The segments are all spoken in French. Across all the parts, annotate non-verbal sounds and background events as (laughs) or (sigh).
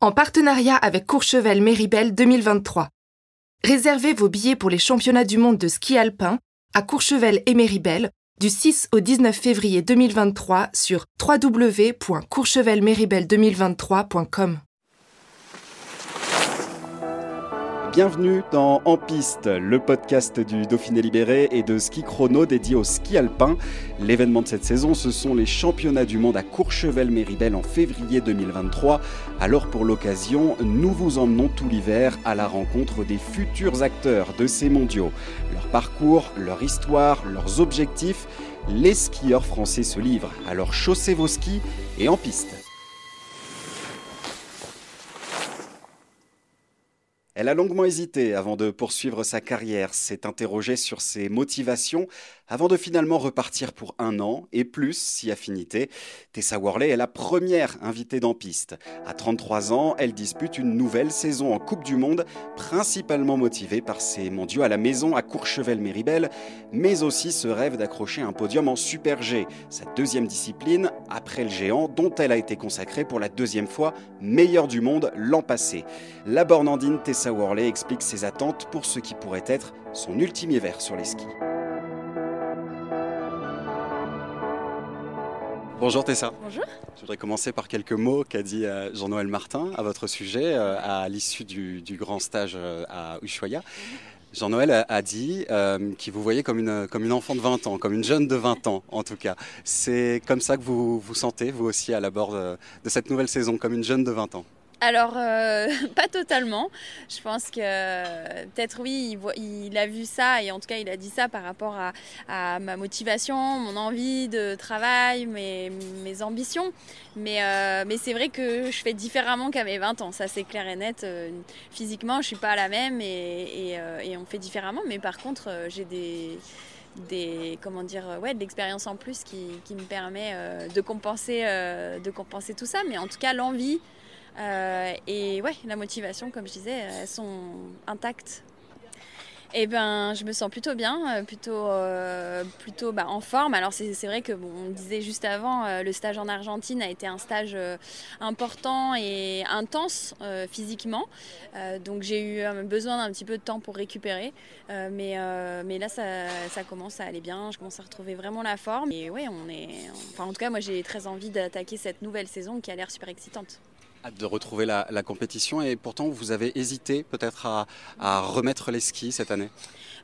en partenariat avec Courchevel Méribel 2023. Réservez vos billets pour les championnats du monde de ski alpin à Courchevel et Méribel du 6 au 19 février 2023 sur www.courchevelméribel2023.com. Bienvenue dans En Piste, le podcast du Dauphiné Libéré et de Ski Chrono dédié au ski alpin. L'événement de cette saison, ce sont les championnats du monde à Courchevel-Méribel en février 2023. Alors pour l'occasion, nous vous emmenons tout l'hiver à la rencontre des futurs acteurs de ces mondiaux. Leur parcours, leur histoire, leurs objectifs, les skieurs français se livrent. Alors chaussez vos skis et en piste. Elle a longuement hésité avant de poursuivre sa carrière, s'est interrogée sur ses motivations avant de finalement repartir pour un an et plus si affinité. Tessa Worley est la première invitée dans piste. À 33 ans, elle dispute une nouvelle saison en Coupe du Monde, principalement motivée par ses mondiaux à la maison à Courchevel-Méribel, mais aussi ce rêve d'accrocher un podium en Super G, sa deuxième discipline après le géant dont elle a été consacrée pour la deuxième fois meilleure du monde l'an passé. La bornandine Tessa Worley explique ses attentes pour ce qui pourrait être son ultime hiver sur les skis. Bonjour Tessa. Bonjour. Je voudrais commencer par quelques mots qu'a dit euh, Jean-Noël Martin à votre sujet euh, à l'issue du, grand stage euh, à Ushuaia. Jean-Noël a, dit qu'il vous voyait comme une, comme une enfant de 20 ans, comme une jeune de 20 ans en tout cas. C'est comme ça que vous vous sentez, vous aussi, à la bord de cette nouvelle saison, comme une jeune de 20 ans? Alors, euh, (laughs) pas totalement. Je pense que peut-être oui, il, a vu ça et en tout cas il a dit ça par rapport à, ma motivation, mon envie de travail, mes, ambitions. Euh, mais, c'est vrai que je fais différemment qu'à mes 20 ans, ça c'est clair et net. Euh, physiquement, je suis pas la même et, on fait différemment. Mais par contre, j'ai des comment dire ouais de l'expérience en plus qui, me permet de compenser de compenser tout ça mais en tout cas l'envie euh, et ouais, la motivation, comme je disais, elles sont intactes. Eh ben, je me sens plutôt bien, euh, plutôt, euh, plutôt bah, en forme. Alors c'est vrai que bon, on disait juste avant, le stage en Argentine a été un stage important et intense physiquement. donc j'ai eu besoin d'un petit peu de temps pour récupérer. mais, mais là, ça, ça, commence à aller bien. Je commence à retrouver vraiment la forme. Et ouais, on est. Enfin, en tout cas, moi, j'ai très envie d'attaquer cette nouvelle saison qui a l'air super excitante de retrouver la, compétition et pourtant vous avez hésité peut-être à, remettre les skis cette année?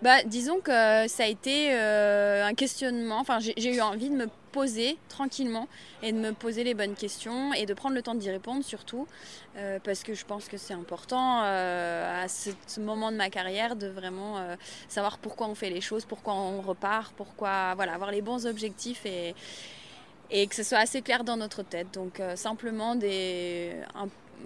Bah, Disons que ça a été euh, un questionnement, enfin j'ai eu envie de me poser tranquillement et de me poser les bonnes questions et de prendre le temps d'y répondre surtout euh, parce que je pense que c'est important euh, à ce, moment de ma carrière de vraiment savoir pourquoi on fait les choses, pourquoi on repart, pourquoi voilà, avoir les bons objectifs et et que ce soit assez clair dans notre tête. Donc euh, simplement des,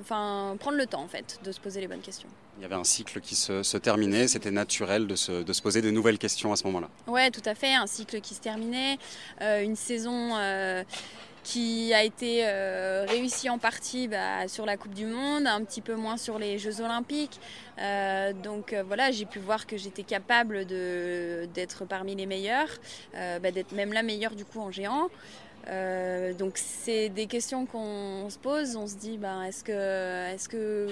enfin, prendre le temps en fait de se poser les bonnes questions. Il y avait un cycle qui se, terminait, c'était naturel de se, de se, poser de nouvelles questions à ce moment-là. Oui, tout à fait, un cycle qui se terminait, euh, une saison euh, qui a été réussie en partie bah, sur la Coupe du Monde, un petit peu moins sur les Jeux Olympiques. donc voilà, j'ai pu voir que j'étais capable d'être parmi les meilleurs, bah, d'être même la meilleure du coup en géant. Euh, donc c'est des questions qu'on se pose, on se dit ben, est-ce que, est que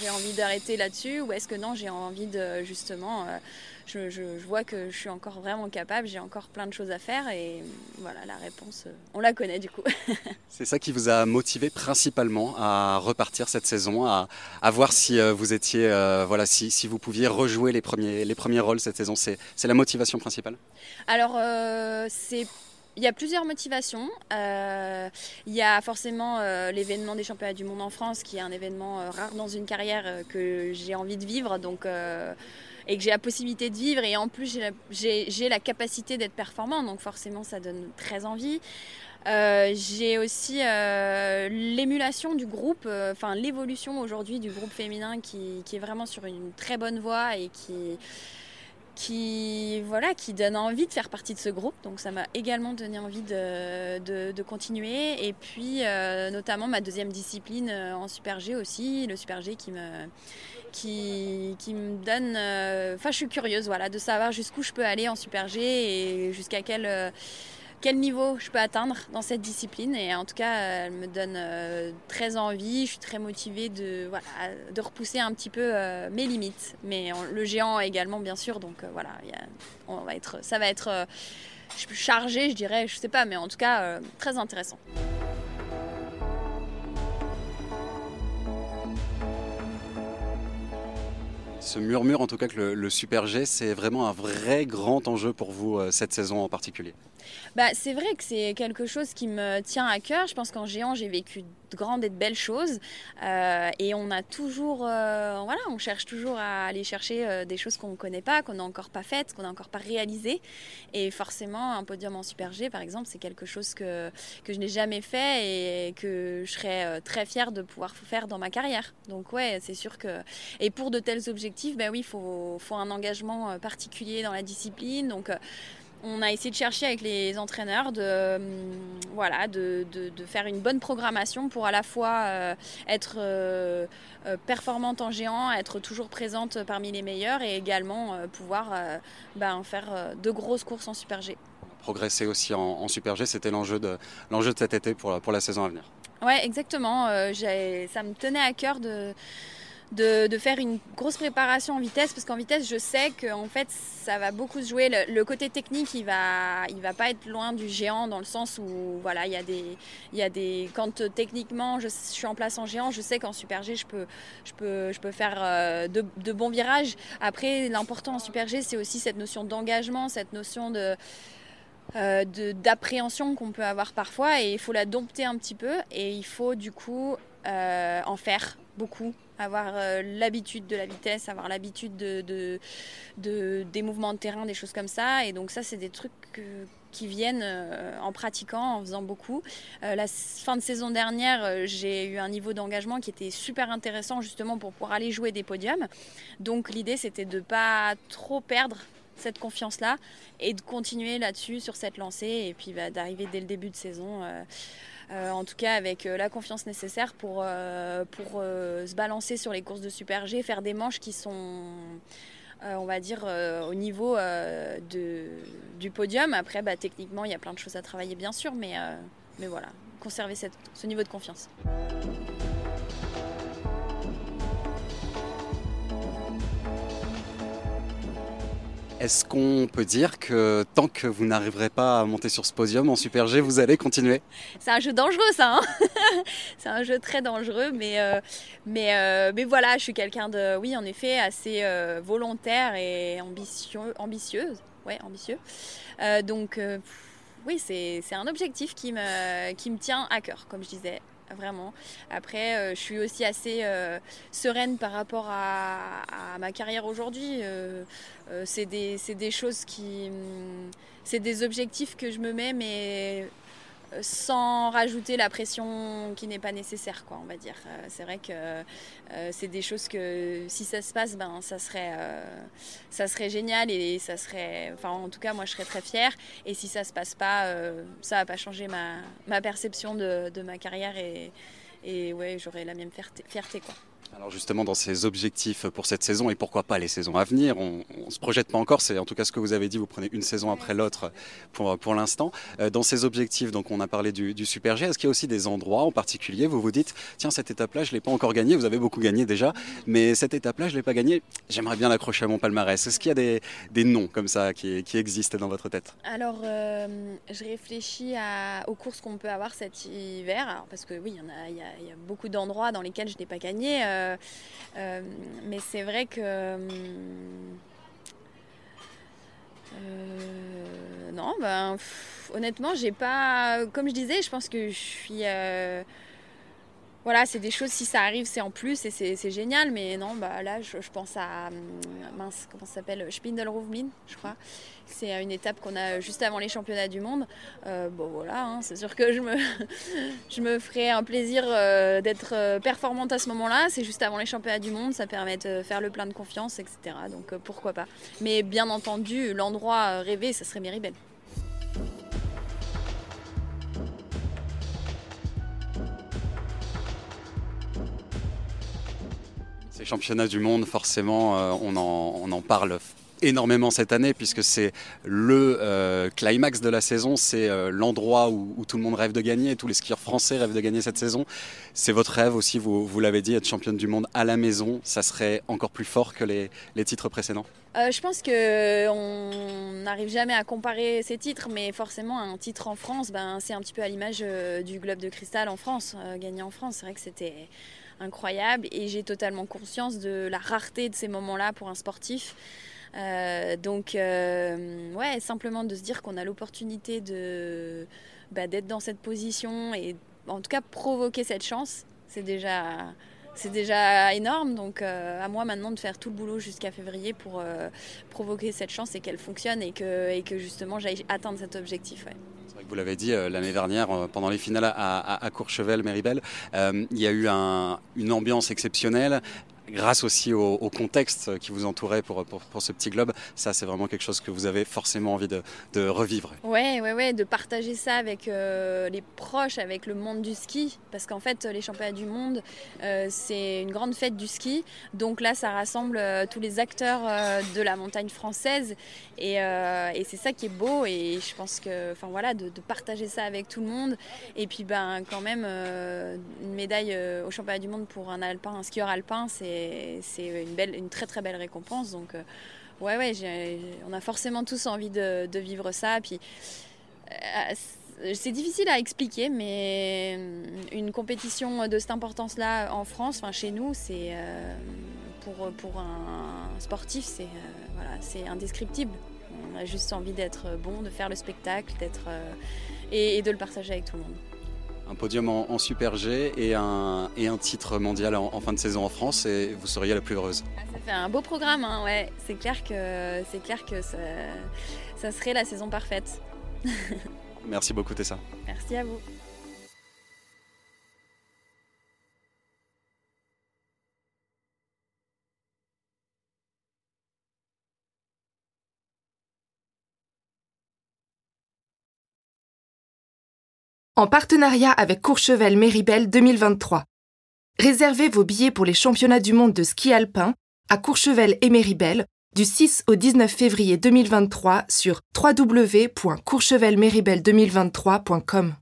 j'ai envie d'arrêter là-dessus ou est-ce que non j'ai envie de justement, euh, je, vois que je suis encore vraiment capable, j'ai encore plein de choses à faire et voilà la réponse, euh, on la connaît du coup. (laughs) c'est ça qui vous a motivé principalement à repartir cette saison, à, voir si vous étiez, voilà, si, si, vous pouviez rejouer les premiers, les premiers rôles cette saison, c'est la motivation principale? Alors c'est il y a plusieurs motivations. Euh, il y a forcément euh, l'événement des championnats du monde en France, qui est un événement euh, rare dans une carrière que j'ai envie de vivre, donc et que j'ai la possibilité de vivre. Et en plus, j'ai la capacité d'être performant, donc forcément, ça donne très envie. j'ai aussi l'émulation du groupe, enfin l'évolution aujourd'hui du groupe féminin qui, qui, est vraiment sur une très bonne voie et qui qui, voilà, qui donne envie de faire partie de ce groupe. Donc ça m'a également donné envie de, de, continuer. Et puis euh, notamment ma deuxième discipline euh, en Super G aussi, le Super G qui me, qui, qui me donne... Euh, enfin je suis curieuse voilà, de savoir jusqu'où je peux aller en Super G et jusqu'à quel quel niveau je peux atteindre dans cette discipline. Et en tout cas, elle me donne très envie. Je suis très motivée de, voilà, repousser un petit peu mes limites. Mais le géant également, bien sûr. Donc voilà, on va être, ça va être chargé, je dirais, je sais pas, mais en tout cas, très intéressant. Ce murmure, en tout cas, que le, Super G, c'est vraiment un vrai grand enjeu pour vous euh, cette saison en particulier. Bah, c'est vrai que c'est quelque chose qui me tient à cœur. Je pense qu'en géant, j'ai vécu grandes et de belles choses. Euh, et on a toujours, euh, voilà, on cherche toujours à aller chercher des choses qu'on ne connaît pas, qu'on n'a encore pas faites, qu'on n'a encore pas réalisées. Et forcément, un podium en Super G, par exemple, c'est quelque chose que, que je n'ai jamais fait et que je serais très fière de pouvoir faire dans ma carrière. Donc ouais, c'est sûr que... Et pour de tels objectifs, ben oui, il faut, faut, un engagement particulier dans la discipline. Donc on a essayé de chercher avec les entraîneurs de, voilà, de, faire une bonne programmation pour à la fois euh, être euh, euh, performante en géant, être toujours présente parmi les meilleurs et également pouvoir ben, faire de grosses courses en Super G. Progresser aussi en, Super G, c'était l'enjeu de, l'enjeu de cet été pour, pour la saison à venir. Oui, exactement. ça me tenait à cœur de de, faire une grosse préparation en vitesse parce qu'en vitesse je sais que en fait ça va beaucoup se jouer. Le, côté technique il va il va pas être loin du géant dans le sens où voilà il y a des il y a des quand euh, techniquement je, suis en place en géant je sais qu'en super G je peux je peux je peux faire euh, de, bons virages. Après l'important en super G c'est aussi cette notion d'engagement cette notion de euh, d'appréhension qu'on peut avoir parfois et il faut la dompter un petit peu et il faut du coup en faire beaucoup avoir euh, l'habitude de la vitesse, avoir l'habitude de, de, des mouvements de terrain, des choses comme ça. Et donc ça, c'est des trucs qui viennent euh, en pratiquant, en faisant beaucoup. Euh, la fin de saison dernière, j'ai eu un niveau d'engagement qui était super intéressant justement pour pouvoir aller jouer des podiums. Donc l'idée, c'était de ne pas trop perdre cette confiance-là et de continuer là-dessus sur cette lancée et puis bah, d'arriver dès le début de saison euh, en tout cas avec euh, la confiance nécessaire pour, euh, pour se balancer sur les courses de Super G, faire des manches qui sont on va dire, au niveau du podium. Après, bah, techniquement, il y a plein de choses à travailler, bien sûr, mais, mais voilà, conserver ce niveau de confiance. Est-ce qu'on peut dire que tant que vous n'arriverez pas à monter sur ce podium en Super G, vous allez continuer? C'est un jeu dangereux ça, hein. (laughs) C'est un jeu très dangereux, mais, euh, mais, euh, mais voilà, je suis quelqu'un de, oui en effet, assez euh, volontaire et ambitieux, ambitieuse, ambitieux. donc oui, c'est un objectif qui me, qui me tient à cœur, comme je disais vraiment. Après, euh, je suis aussi assez euh, sereine par rapport à, ma carrière aujourd'hui. Euh, c'est des, des, choses qui. Hum, c'est des objectifs que je me mets, mais sans rajouter la pression qui n'est pas nécessaire, quoi, on va dire. Euh, c'est vrai que euh, c'est des choses que si ça se passe, ben, ça, serait, euh, ça serait génial et ça serait. Enfin, en tout cas, moi, je serais très fière. Et si ça se passe pas, ça va pas changer ma, ma perception de, de, ma carrière et, et ouais, j'aurai la même fierté, fierté quoi. Alors justement, dans ces objectifs pour cette saison et pourquoi pas les saisons à venir, on ne se projette pas encore, c'est en tout cas ce que vous avez dit, vous prenez une saison après l'autre pour, pour l'instant. Euh, dans ces objectifs, donc on a parlé du, Super G, est-ce qu'il y a aussi des endroits en particulier, vous vous dites, tiens, cette étape-là, je ne l'ai pas encore gagnée, vous avez beaucoup gagné déjà, mais cette étape-là, je ne l'ai pas gagnée, j'aimerais bien l'accrocher à mon palmarès. Est-ce qu'il y a des, des, noms comme ça qui, qui, existent dans votre tête? Alors, euh, je réfléchis aux courses qu'on peut avoir cet hiver, parce que oui, il y, a, il y, a, beaucoup d'endroits dans lesquels je n'ai pas gagné. Euh, euh, euh, mais c'est vrai que. Euh, non, ben, honnêtement, j'ai pas. Comme je disais, je pense que je suis voilà, c'est des choses, si ça arrive, c'est en plus et c'est génial. Mais non, bah là, je, pense à. Hum, mince, comment ça s'appelle Spindelrouvmin, je crois. C'est une étape qu'on a juste avant les championnats du monde. Euh, bon, voilà, hein, c'est sûr que je me, (laughs) je me ferai un plaisir euh, d'être euh, performante à ce moment-là. C'est juste avant les championnats du monde, ça permet de faire le plein de confiance, etc. Donc pourquoi pas. Mais bien entendu, l'endroit rêvé, ça serait Méribel. Les championnats du monde, forcément, euh, on, en, parle énormément cette année puisque c'est le euh, climax de la saison, c'est euh, l'endroit où, tout le monde rêve de gagner, tous les skieurs français rêvent de gagner cette saison. C'est votre rêve aussi, vous, l'avez dit, être championne du monde à la maison, ça serait encore plus fort que les, titres précédents? Je pense qu'on n'arrive jamais à comparer ces titres, mais forcément un titre en France, ben, c'est un petit peu à l'image du Globe de Cristal en France, gagner en France, c'est vrai que c'était incroyable et j'ai totalement conscience de la rareté de ces moments-là pour un sportif. Euh, donc, euh, ouais, simplement de se dire qu'on a l'opportunité de bah, d'être dans cette position et en tout cas provoquer cette chance, c'est déjà c'est déjà énorme. Donc euh, à moi maintenant de faire tout le boulot jusqu'à février pour provoquer cette chance et qu'elle fonctionne et que, et que justement j'aille atteindre cet objectif. Vous l'avez dit l'année dernière, pendant les finales à, Courchevel-Méribel, il y a eu une ambiance exceptionnelle grâce aussi au, contexte qui vous entourait pour, pour, ce petit globe, ça c'est vraiment quelque chose que vous avez forcément envie de, revivre. Ouais, ouais, ouais, de partager ça avec euh, les proches, avec le monde du ski, parce qu'en fait les championnats du monde, euh, c'est une grande fête du ski, donc là ça rassemble euh, tous les acteurs de la montagne française, et, et c'est ça qui est beau, et je pense que, enfin voilà, de, de, partager ça avec tout le monde, et puis ben quand même une médaille au championnat du monde pour un alpin, un skieur alpin, c'est c'est une, belle, une très très belle récompense. Donc, euh, ouais, ouais, on a forcément tous envie de, vivre ça. Puis, euh, c'est difficile à expliquer, mais euh, une compétition de cette importance-là en France, enfin chez nous, c'est pour, pour un sportif, c'est voilà, c'est indescriptible. On a juste envie d'être bon, de faire le spectacle, d'être et de le partager avec tout le monde un podium en, Super G et un, et un titre mondial en, fin de saison en France et vous seriez la plus heureuse. Ah, ça fait un beau programme, hein, ouais. C'est clair que, c'est clair que ça, ça serait la saison parfaite. (laughs) Merci beaucoup Tessa. Merci à vous. En partenariat avec Courchevel Méribel 2023. Réservez vos billets pour les championnats du monde de ski alpin à Courchevel et Méribel du 6 au 19 février 2023 sur www.courchevelméribel2023.com.